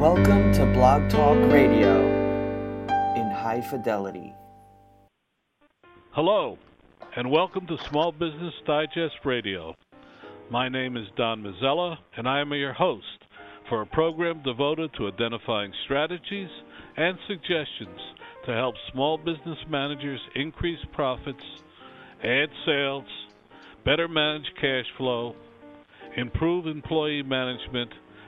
Welcome to Blog Talk Radio in high fidelity. Hello, and welcome to Small Business Digest Radio. My name is Don Mazzella, and I am your host for a program devoted to identifying strategies and suggestions to help small business managers increase profits, add sales, better manage cash flow, improve employee management,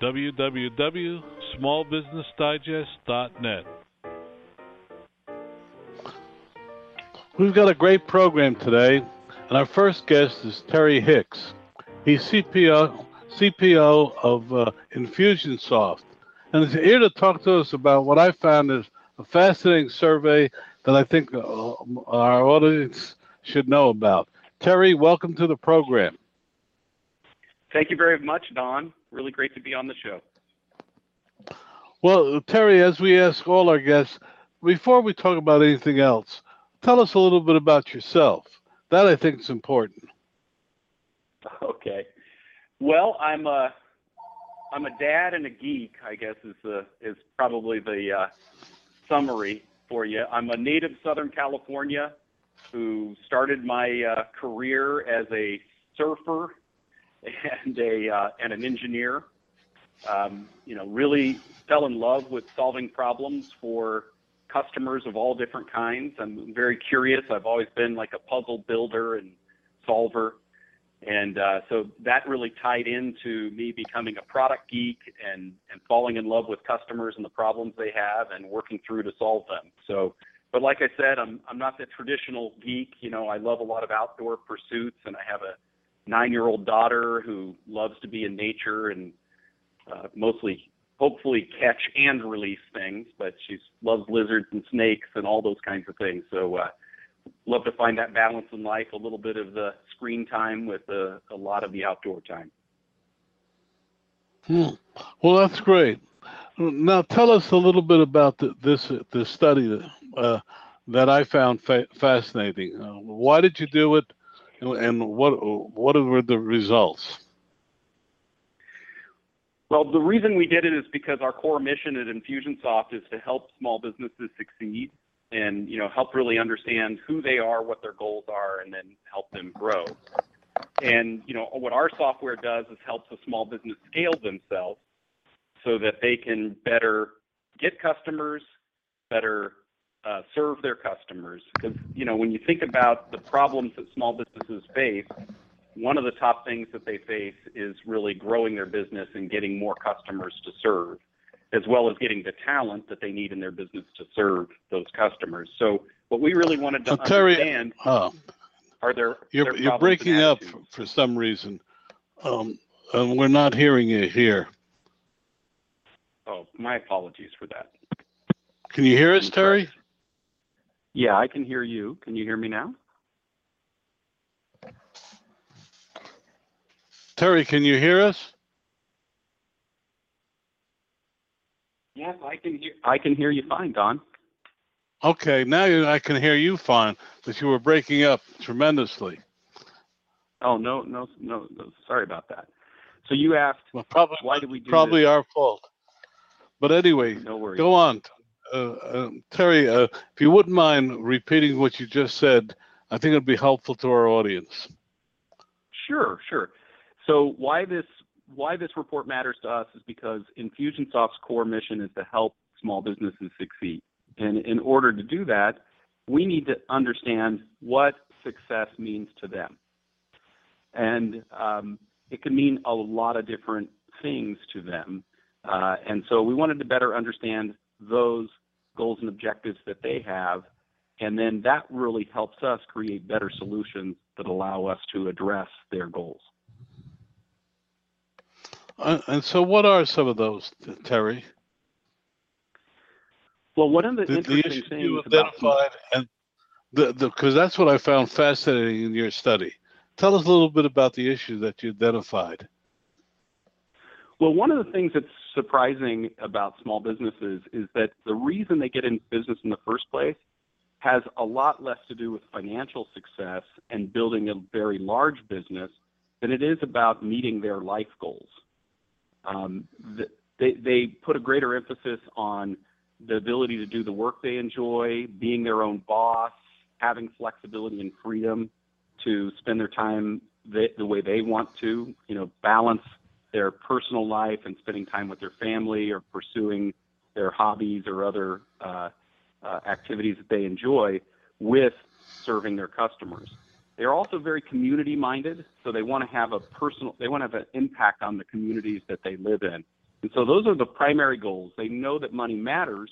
www.smallbusinessdigest.net. We've got a great program today, and our first guest is Terry Hicks. He's CPO, CPO of uh, Infusionsoft, and he's here to talk to us about what I found is a fascinating survey that I think uh, our audience should know about. Terry, welcome to the program. Thank you very much, Don. Really great to be on the show. Well, Terry, as we ask all our guests, before we talk about anything else, tell us a little bit about yourself. That I think is important. Okay. Well, I'm a I'm a dad and a geek. I guess is the is probably the uh, summary for you. I'm a native Southern California who started my uh, career as a surfer and a uh, and an engineer. Um, you know, really fell in love with solving problems for customers of all different kinds. I'm very curious. I've always been like a puzzle builder and solver. And uh, so that really tied into me becoming a product geek and, and falling in love with customers and the problems they have and working through to solve them. So, but like I said, I'm, I'm not the traditional geek. You know, I love a lot of outdoor pursuits and I have a nine year old daughter who loves to be in nature and uh, mostly hopefully catch and release things, but she loves lizards and snakes and all those kinds of things. So uh, love to find that balance in life, a little bit of the screen time with a, a lot of the outdoor time. Hmm. Well, that's great. Now, tell us a little bit about the, this this study uh, that I found fa- fascinating. Uh, why did you do it, and what what were the results? Well, the reason we did it is because our core mission at Infusionsoft is to help small businesses succeed and you know help really understand who they are, what their goals are, and then help them grow. And you know what our software does is helps a small business scale themselves so that they can better get customers, better uh, serve their customers. Because you know when you think about the problems that small businesses face, one of the top things that they face is really growing their business and getting more customers to serve, as well as getting the talent that they need in their business to serve those customers. So what we really wanted to Uh, Terry, understand uh, are there you're you're breaking up for, for some reason, um, and we're not hearing you here. Oh, my apologies for that. Can you hear us, Terry? Yeah, I can hear you. Can you hear me now? Terry, can you hear us? Yes, I can hear. I can hear you fine, Don. Okay, now you, I can hear you fine, but you were breaking up tremendously. Oh no, no, no, no. Sorry about that. So you asked Well, probably why did we do probably this? our fault. But anyway, No worries. go on, Terry. Uh, if you wouldn't mind repeating what you just said, I think it'd be helpful to our audience. Sure, sure. So why this why this report matters to us is because Infusionsoft's core mission is to help small businesses succeed. And in order to do that, we need to understand what success means to them. And um, it can mean a lot of different things to them. Uh, and so we wanted to better understand those goals and objectives that they have. And then that really helps us create better solutions that allow us to address their goals. Uh, and so, what are some of those, Terry? Well, one of the, The, the interesting issues things you identified, and the because that's what I found fascinating in your study. Tell us a little bit about the issues that you identified. Well, one of the things that's surprising about small businesses is that the reason they get in business in the first place has a lot less to do with financial success and building a very large business than it is about meeting their life goals. Um, they, they put a greater emphasis on the ability to do the work they enjoy, being their own boss, having flexibility and freedom to spend their time the, the way they want to, you know, balance their personal life and spending time with their family or pursuing their hobbies or other uh, uh, activities that they enjoy with serving their customers. They're also very community minded, so they want to have a personal, they want to have an impact on the communities that they live in. And so those are the primary goals. They know that money matters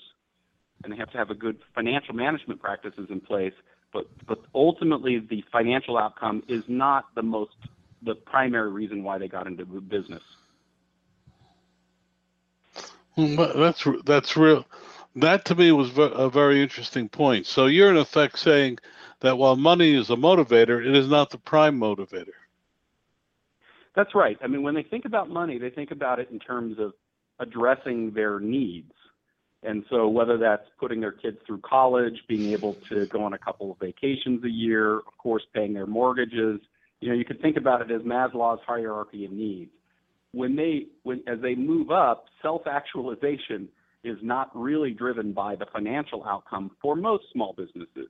and they have to have a good financial management practices in place, but, but ultimately the financial outcome is not the most, the primary reason why they got into business. Hmm, That's that's real. That to me was a very interesting point. So you're in effect saying that while money is a motivator, it is not the prime motivator. That's right. I mean, when they think about money, they think about it in terms of addressing their needs. And so, whether that's putting their kids through college, being able to go on a couple of vacations a year, of course, paying their mortgages, you know, you could think about it as Maslow's hierarchy of needs. When they, when as they move up, self-actualization is not really driven by the financial outcome for most small businesses.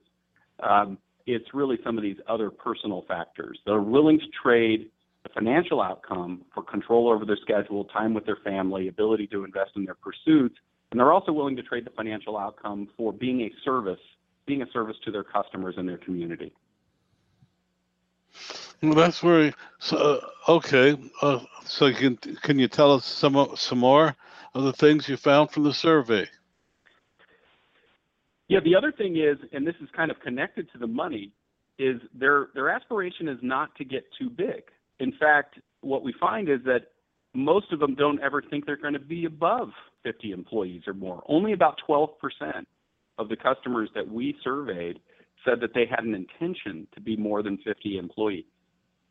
Um, it's really some of these other personal factors. They're willing to trade the financial outcome for control over their schedule, time with their family, ability to invest in their pursuits, and they're also willing to trade the financial outcome for being a service, being a service to their customers and their community. Well, that's very so. Uh, okay, uh, so can can you tell us some some more of the things you found from the survey? Yeah, the other thing is, and this is kind of connected to the money, is their their aspiration is not to get too big. In fact, what we find is that most of them don't ever think they're going to be above 50 employees or more. Only about 12% of the customers that we surveyed said that they had an intention to be more than 50 employees.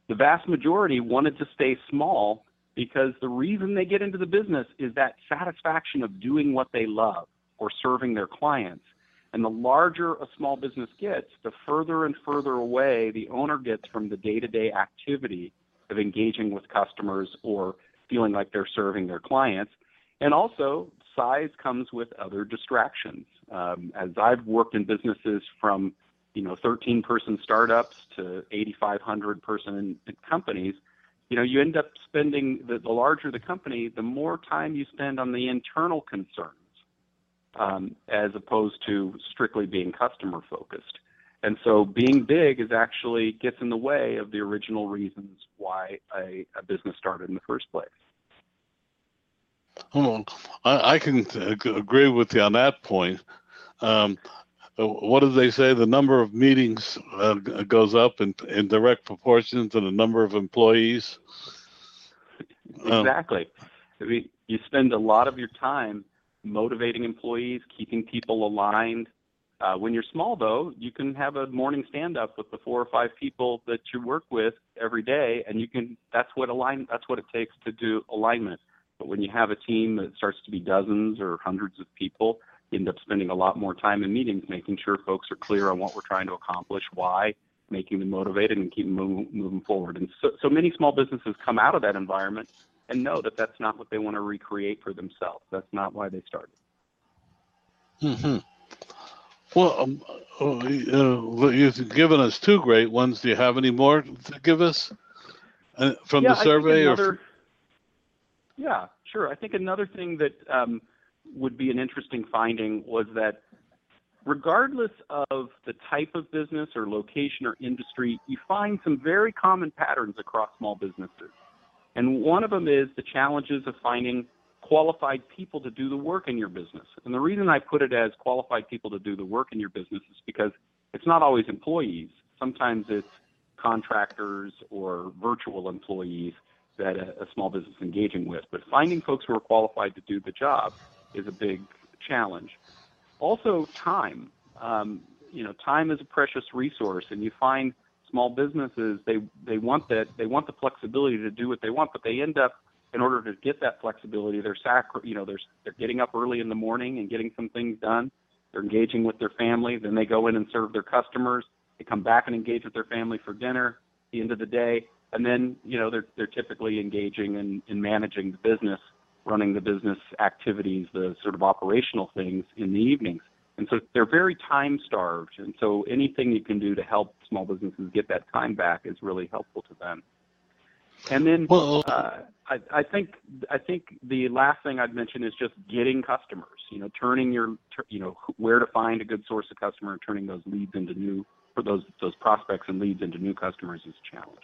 The vast majority wanted to stay small because the reason they get into the business is that satisfaction of doing what they love or serving their clients. And the larger a small business gets, the further and further away the owner gets from the day to day activity of engaging with customers or feeling like they're serving their clients. And also, size comes with other distractions. Um, as I've worked in businesses from you know 13 person startups to 8,500 person companies, you know you end up spending the, the larger the company, the more time you spend on the internal concerns um, as opposed to strictly being customer focused. And so being big is actually gets in the way of the original reasons why a, a business started in the first place. Well, I, I can agree with you on that point. Um, what do they say? The number of meetings uh, goes up in, in direct proportion to the number of employees. Um, Exactly. I mean, you spend a lot of your time motivating employees, keeping people aligned. Uh, when you're small, though, you can have a morning stand-up with the four or five people that you work with every day, and you can. That's what align. That's what it takes to do alignment. But when you have a team that starts to be dozens or hundreds of people, end up spending a lot more time in meetings, making sure folks are clear on what we're trying to accomplish, why, making them motivated, and keep moving, moving forward. And so, so many small businesses come out of that environment and know that that's not what they want to recreate for themselves. That's not why they started. Mm-hmm. Well, um, uh, uh, you've given us two great ones. Do you have any more to give us uh, from yeah, the survey? I or yeah, sure. I think another thing that um, would be an interesting finding was that regardless of the type of business or location or industry, you find some very common patterns across small businesses. And one of them is the challenges of finding qualified people to do the work in your business. And the reason I put it as qualified people to do the work in your business is because it's not always employees. Sometimes it's contractors or virtual employees that a, a small business is engaging with. But finding folks who are qualified to do the job is a big challenge. also time. Um, you know, time is a precious resource, and you find small businesses they they want that they want the flexibility to do what they want, but they end up in order to get that flexibility, they're sacri- you know they're they're getting up early in the morning and getting some things done. They're engaging with their family. Then they go in and serve their customers. They come back and engage with their family for dinner. At the end of the day, and then you know they're they're typically engaging in, in managing the business, running the business activities, the sort of operational things in the evenings. And so they're very time starved. And so anything you can do to help small businesses get that time back is really helpful to them. And then Well- uh, I, I think I think the last thing I'd mention is just getting customers. You know, turning your you know where to find a good source of customer and turning those leads into new for those those prospects and leads into new customers is a challenge.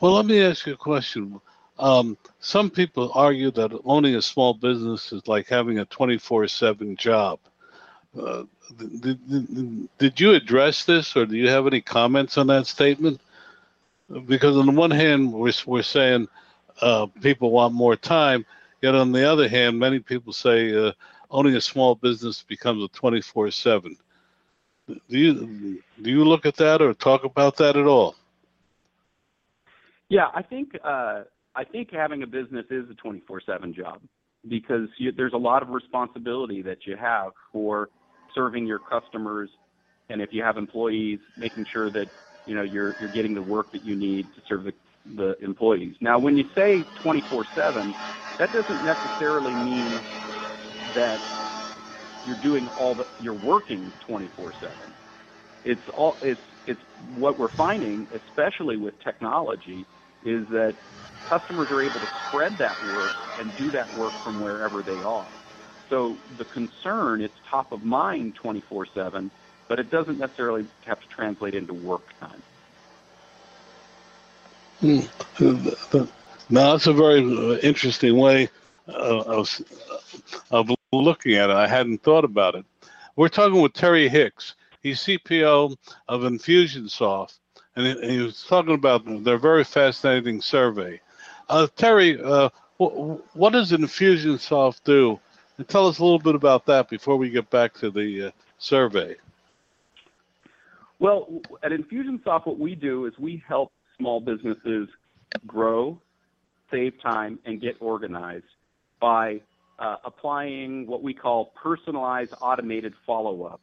Well, let me ask you a question. Um, some people argue that owning a small business is like having a 24 7 job. Uh, did, did, you address this or do you have any comments on that statement? Because, on the one hand, we're, we're saying uh, people want more time, yet on the other hand, many people say uh, owning a small business becomes a 24 7. Do you, do you look at that or talk about that at all? Yeah, I think uh, I think having a business is a 24/7 job because you, there's a lot of responsibility that you have for serving your customers, and if you have employees, making sure that you know you're you're getting the work that you need to serve the the employees. Now, when you say 24/7, that doesn't necessarily mean that you're doing all the you're working 24/7. It's all it's it's what we're finding, especially with technology, is that customers are able to spread that work and do that work from wherever they are. So the concern, it's top of mind 24/7, but it doesn't necessarily have to translate into work time. Hmm. Now that's a very uh, interesting way uh, of, of looking at it. I hadn't thought about it. We're talking with Terry Hicks. He's CPO of Infusionsoft, and he, was talking about their very fascinating survey. Uh, Terry, uh, wh- what does Infusionsoft do? And tell us a little bit about that before we get back to the uh, survey. Well, at Infusionsoft, what we do is we help small businesses grow, save time, and get organized by uh, applying what we call personalized automated follow up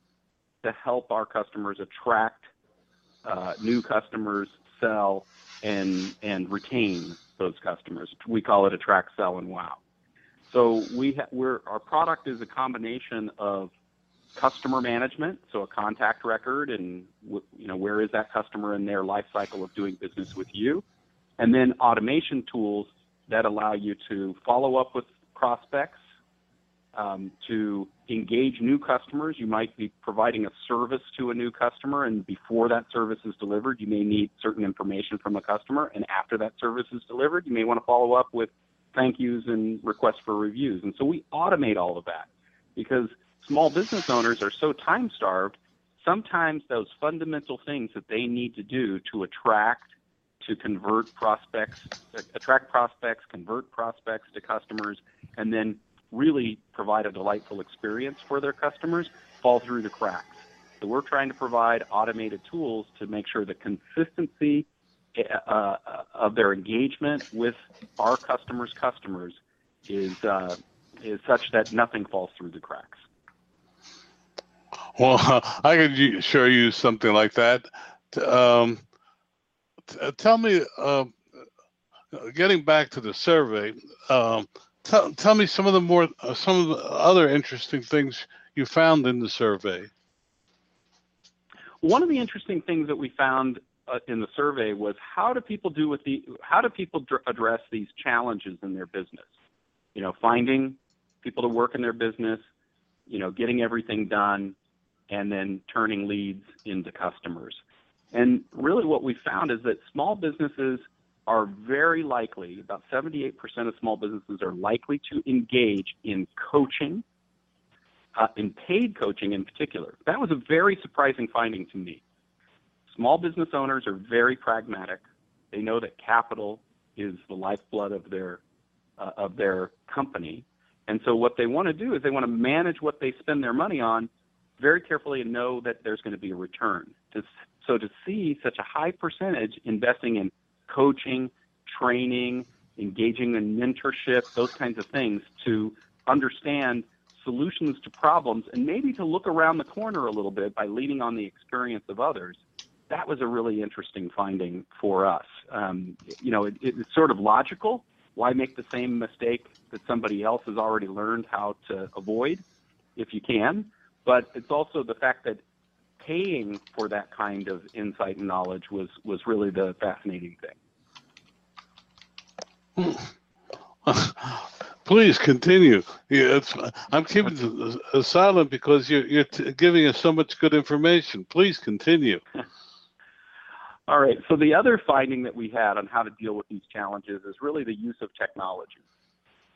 to help our customers attract uh, new customers, sell, and, and retain those customers. We call it attract, sell, and wow. So we ha- we're, our product is a combination of customer management, so a contact record, and w- you know where is that customer in their life cycle of doing business with you, and then automation tools that allow you to follow up with prospects, um, to engage new customers. You might be providing a service to a new customer, and before that service is delivered, you may need certain information from a customer, and after that service is delivered, you may want to follow up with thank yous and requests for reviews. And so we automate all of that because small business owners are so time starved, sometimes those fundamental things that they need to do to attract, to convert prospects, attract prospects, convert prospects to customers, and then really provide a delightful experience for their customers fall through the cracks. So we're trying to provide automated tools to make sure the consistency uh, of their engagement with our customers' customers is uh, is such that nothing falls through the cracks. Well, I could show you something like that. Um, uh, tell me, uh, getting back to the survey, um, tell tell me some of the more uh, some of the other interesting things you found in the survey. One of the interesting things that we found uh, in the survey was how do people do with the how do people dr- address these challenges in their business? You know, finding people to work in their business, you know, getting everything done, and then turning leads into customers. And really, what we found is that small businesses are very likely, about 78% of small businesses are likely to engage in coaching, uh, in paid coaching in particular. That was a very surprising finding to me. Small business owners are very pragmatic. They know that capital is the lifeblood of their uh, of their company, And so what they want to do is they want to manage what they spend their money on very carefully and know that there's going to be a return. So to see such a high percentage investing in coaching, training, engaging in mentorship, those kinds of things to understand solutions to problems and maybe to look around the corner a little bit by leaning on the experience of others. That was a really interesting finding for us. Um, you know, it, it's sort of logical. Why make the same mistake that somebody else has already learned how to avoid if you can? But it's also the fact that paying for that kind of insight and knowledge was, was really the fascinating thing. Please continue. Yeah, I'm keeping silent because you're, you're t- giving us so much good information. Please continue. All right. So the other finding that we had on how to deal with these challenges is really the use of technology.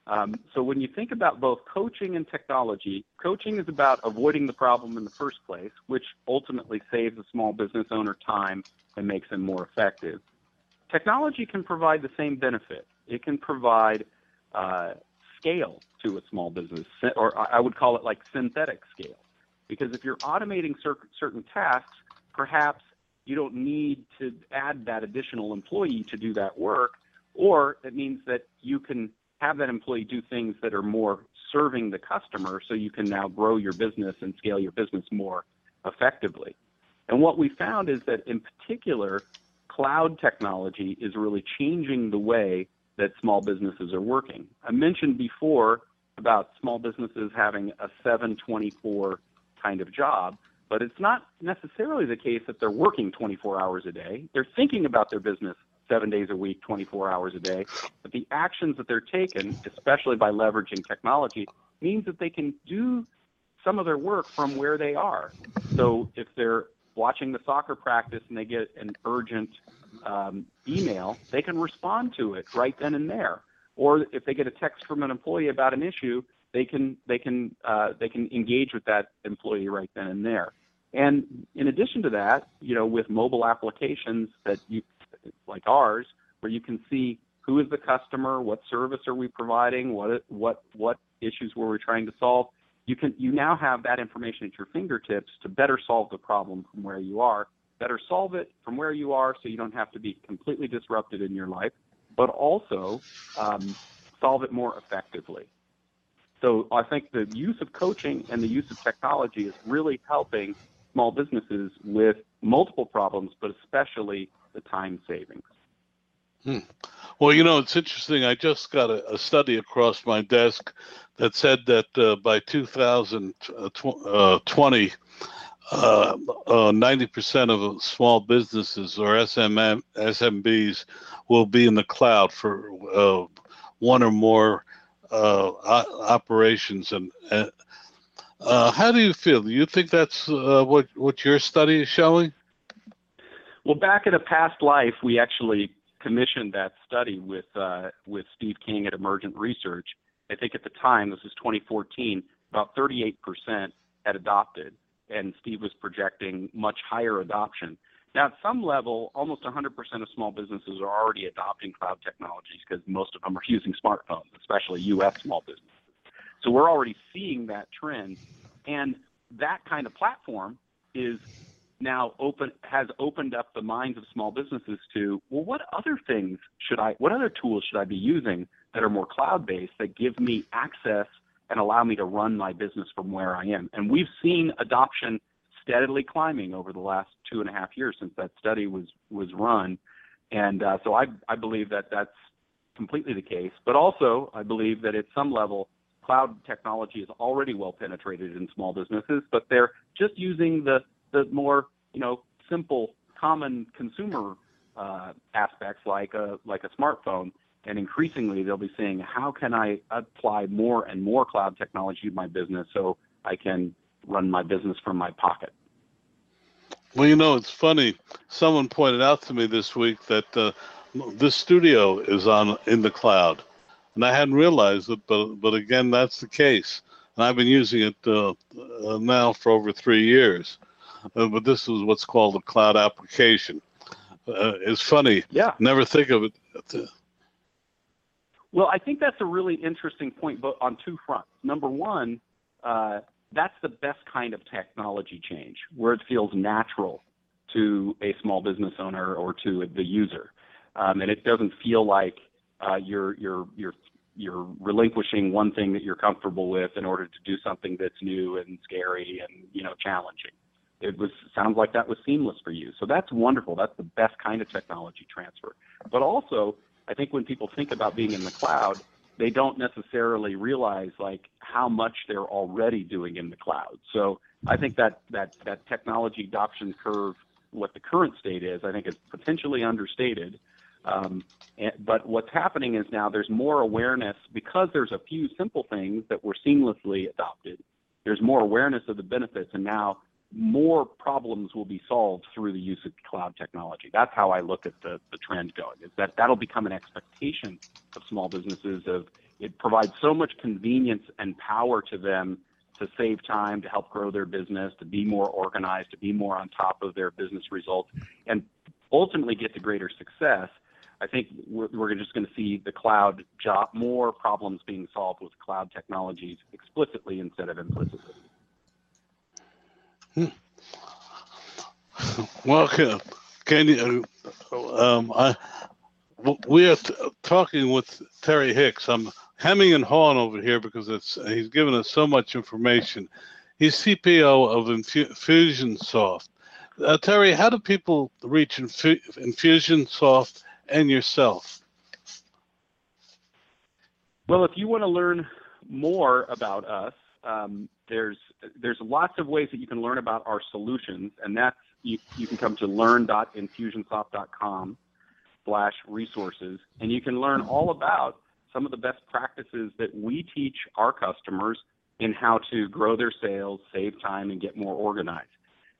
Um, so when you think about both coaching and technology, coaching is about avoiding the problem in the first place, which ultimately saves a small business owner time and makes them more effective. Technology can provide the same benefit. It can provide uh, scale to a small business, or I would call it like synthetic scale. Because if you're automating cer- certain tasks, perhaps you don't need to add that additional employee to do that work, or it means that you can have that employee do things that are more serving the customer so you can now grow your business and scale your business more effectively. And what we found is that in particular, cloud technology is really changing the way that small businesses are working. I mentioned before about small businesses having a 724 kind of job, but it's not necessarily the case that they're working 24 hours a day. They're thinking about their business seven days a week, 24 hours a day. But the actions that they're taking, especially by leveraging technology, means that they can do some of their work from where they are. So if they're watching the soccer practice and they get an urgent um, email, they can respond to it right then and there. Or if they get a text from an employee about an issue, they can they can uh, they can engage with that employee right then and there. And in addition to that, you know, with mobile applications that you like ours, where you can see who is the customer, what service are we providing, what what what issues were we trying to solve. You can you now have that information at your fingertips to better solve the problem from where you are, better solve it from where you are, so you don't have to be completely disrupted in your life, but also um, solve it more effectively. So I think the use of coaching and the use of technology is really helping small businesses with multiple problems, but especially the time savings. Hmm. Well, you know, it's interesting. I just got a, a study across my desk that said that uh, by 2020, uh, uh, 90% uh, of small businesses or SMBs will be in the cloud for uh, one or more uh, operations. And how do you feel? Do you think that's what, what your study is showing? Well, back in a past life, we actually commissioned that study with uh, with Steve King at Emergent Research. I think at the time, this was 2014, about 38% had adopted, and Steve was projecting much higher adoption. Now, at some level, almost 100% of small businesses are already adopting cloud technologies because most of them are using smartphones, especially U.S. small businesses. So we're already seeing that trend, and that kind of platform is now open has opened up the minds of small businesses to well what other things should i what other tools should i be using that are more cloud based that give me access and allow me to run my business from where i am? And we've seen adoption steadily climbing over the last two and a half years since that study was was run. And uh, so I, I believe that that's completely the case. But also i believe that at some level cloud technology is already well penetrated in small businesses but they're just using the the more you know simple common consumer uh, aspects like a like a smartphone. And increasingly they'll be saying how can i apply more and more cloud technology to my business so i can run my business from my pocket? Well you know it's funny. Someone pointed out to me this week that uh, this studio is on in the cloud. And i hadn't realized it but but again that's the case. And i've been using it uh, uh now for over three years uh, but this is what's called a cloud application. Uh, it's funny. Yeah. Never think of it. Well, I think that's a really interesting point, but on two fronts. Number one, uh, that's the best kind of technology change, where it feels natural to a small business owner or to the user, um, and it doesn't feel like uh, you're you're you're you're relinquishing one thing that you're comfortable with in order to do something that's new and scary and you know challenging. It was sounds like that was seamless for you. So that's wonderful. That's the best kind of technology transfer. But also, I think when people think about being in the cloud, they don't necessarily realize like how much they're already doing in the cloud. So I think that that that technology adoption curve, what the current state is, I think is potentially understated. Um, and, but what's happening is now there's more awareness because there's a few simple things that were seamlessly adopted. There's more awareness of the benefits, and now more problems will be solved through the use of cloud technology. That's how I look at the, the trend going, is that that'll become an expectation of small businesses of it provides so much convenience and power to them to save time, to help grow their business, to be more organized, to be more on top of their business results, and ultimately get to greater success. I think we're, we're just going to see the cloud job, more problems being solved with cloud technologies explicitly instead of implicitly. Well, can, you? Um, I we are t- talking with Terry Hicks. I'm hemming and hawing over here because it's he's given us so much information. He's CPO of Infusionsoft. Uh, Terry, how do people reach Infu- Infusionsoft and yourself? Well, if you want to learn more about us, um, there's there's lots of ways that you can learn about our solutions, and that's you, you can come to learn.infusionsoft.com slash resources, and you can learn all about some of the best practices that we teach our customers in how to grow their sales, save time, and get more organized.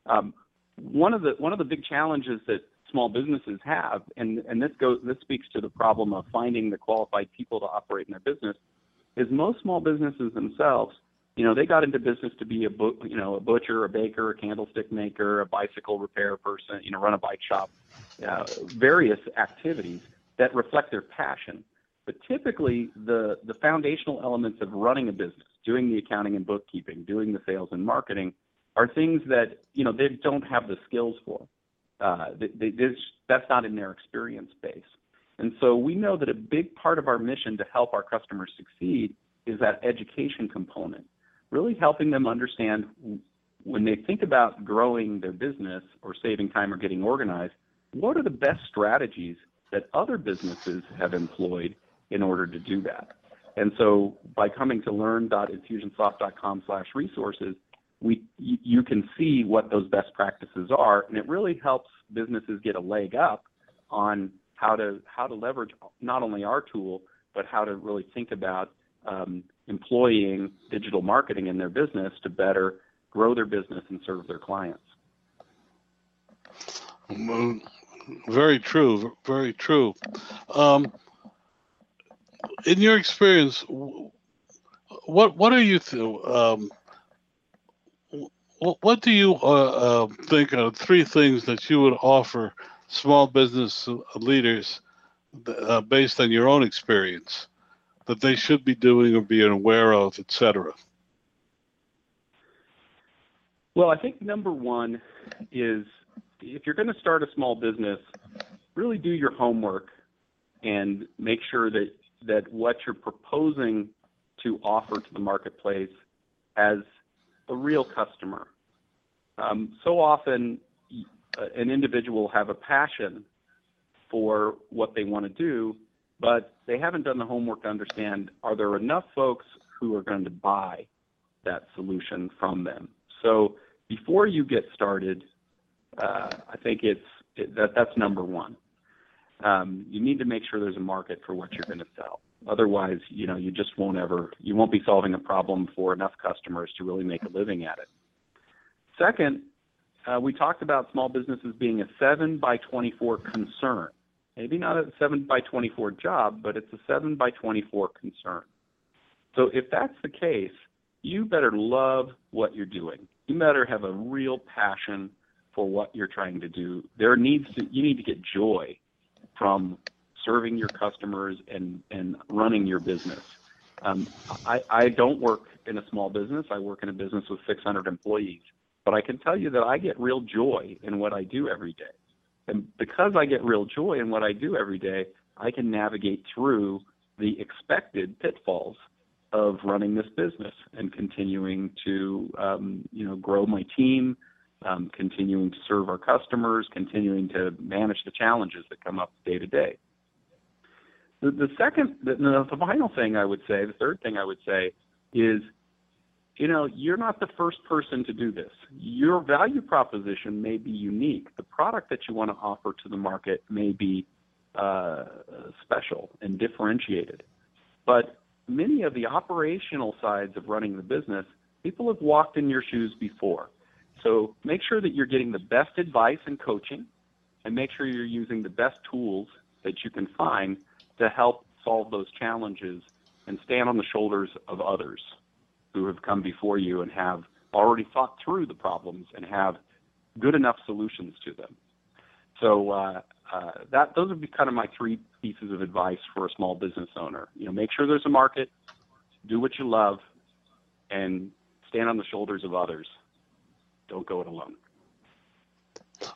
Um, one of the one of the big challenges that small businesses have, and, and this goes this speaks to the problem of finding the qualified people to operate in their business, is most small businesses themselves you know, they got into business to be a you know a butcher, a baker, a candlestick maker, a bicycle repair person, you know, run a bike shop, uh, various activities that reflect their passion. But typically, the the foundational elements of running a business, doing the accounting and bookkeeping, doing the sales and marketing, are things that you know they don't have the skills for. Uh, they, they, that's not in their experience base. And so we know that a big part of our mission to help our customers succeed is that education component really helping them understand when they think about growing their business or saving time or getting organized, what are the best strategies that other businesses have employed in order to do that? And so by coming to learn.infusionsoft.com slash resources, we, you can see what those best practices are, and it really helps businesses get a leg up on how to how to leverage not only our tool, but how to really think about um, employing digital marketing in their business to better grow their business and serve their clients. Very true. Very true. Um, in your experience, what what are you th- um, what do you uh, uh, think are three things that you would offer small business leaders uh, based on your own experience? That they should be doing or being aware of, et cetera? Well, I think number one is if you're going to start a small business, really do your homework and make sure that, that what you're proposing to offer to the marketplace has a real customer. Um, so often, uh, an individual have a passion for what they want to do, but they haven't done the homework to understand are there enough folks who are going to buy that solution from them. So before you get started, uh, I think it's it, that that's number one. Um, you need to make sure there's a market for what you're going to sell. Otherwise, you know, you just won't ever, you won't be solving a problem for enough customers to really make a living at it. Second, uh, we talked about small businesses being a 7 by 24 concern. Maybe not a 7 by 24 job, but it's a 7 by 24 concern. So if that's the case, you better love what you're doing. You better have a real passion for what you're trying to do. There needs to you need to get joy from serving your customers and, and running your business. Um, I, I don't work in a small business. I work in a business with 600 employees. But I can tell you that I get real joy in what I do every day. And because I get real joy in what I do every day, I can navigate through the expected pitfalls of running this business and continuing to um, you know grow my team, um, continuing to serve our customers, continuing to manage the challenges that come up day to day. The, second, the, the final thing I would say, the third thing I would say is, you know, you're not the first person to do this. Your value proposition may be unique. The product that you want to offer to the market may be uh, special and differentiated. But many of the operational sides of running the business, people have walked in your shoes before. So make sure that you're getting the best advice and coaching, and make sure you're using the best tools that you can find to help solve those challenges and stand on the shoulders of others who have come before you and have already thought through the problems and have good enough solutions to them. So uh, uh, that those would be kind of my three pieces of advice for a small business owner. You know, make sure there's a market, do what you love, and stand on the shoulders of others. Don't go it alone.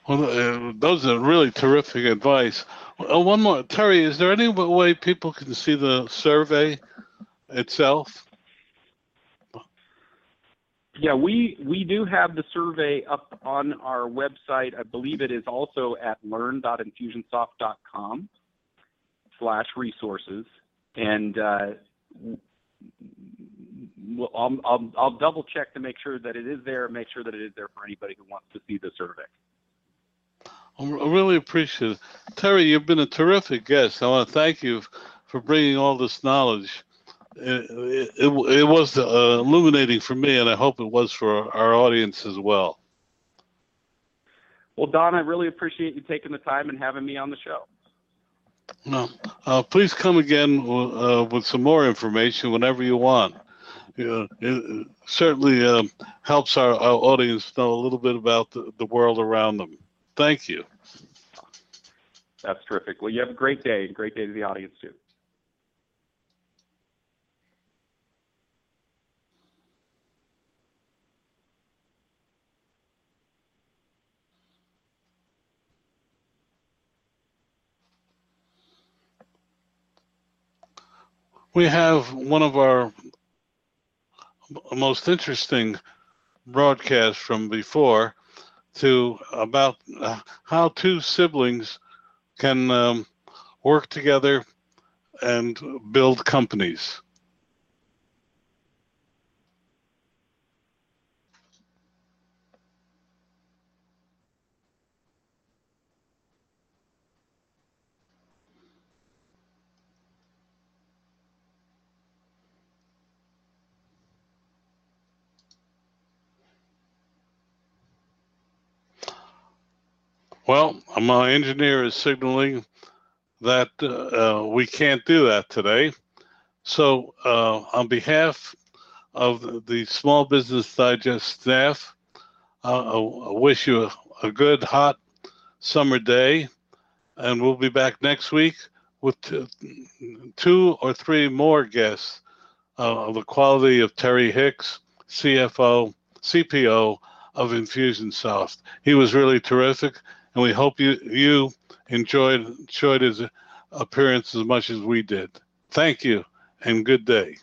Well, uh, those are really terrific advice. Uh, one more, Terry, is there any way people can see the survey itself? Yeah, we we do have the survey up on our website. I believe it is also at learn.infusionsoft.com slash resources, and uh, I'll, I'll, I'll double check to make sure that it is there. Make sure that it is there for anybody who wants to see the survey. I really appreciate it. Terry, you've been a terrific guest. I want to thank you for bringing all this knowledge. It, it, it was uh, illuminating for me, and I hope it was for our audience as well. Well, Don, I really appreciate you taking the time and having me on the show. No, uh, please come again uh, with some more information whenever you want. It certainly uh, helps our, our audience know a little bit about the, the world around them. Thank you. That's terrific. Well, you have a great day. And great day to the audience, too. We have one of our most interesting broadcasts from before to about uh, how two siblings can um, work together and build companies. Well, my engineer is signaling that uh, we can't do that today. So, uh, on behalf of the Small Business Digest staff, uh, I wish you a, a, good, hot summer day. And we'll be back next week with two, two or three more guests uh, of the quality of Terry Hicks, CFO, CPO of Infusionsoft. He was really terrific and we hope you you enjoyed enjoyed his appearance as much as we did. Thank you and good day.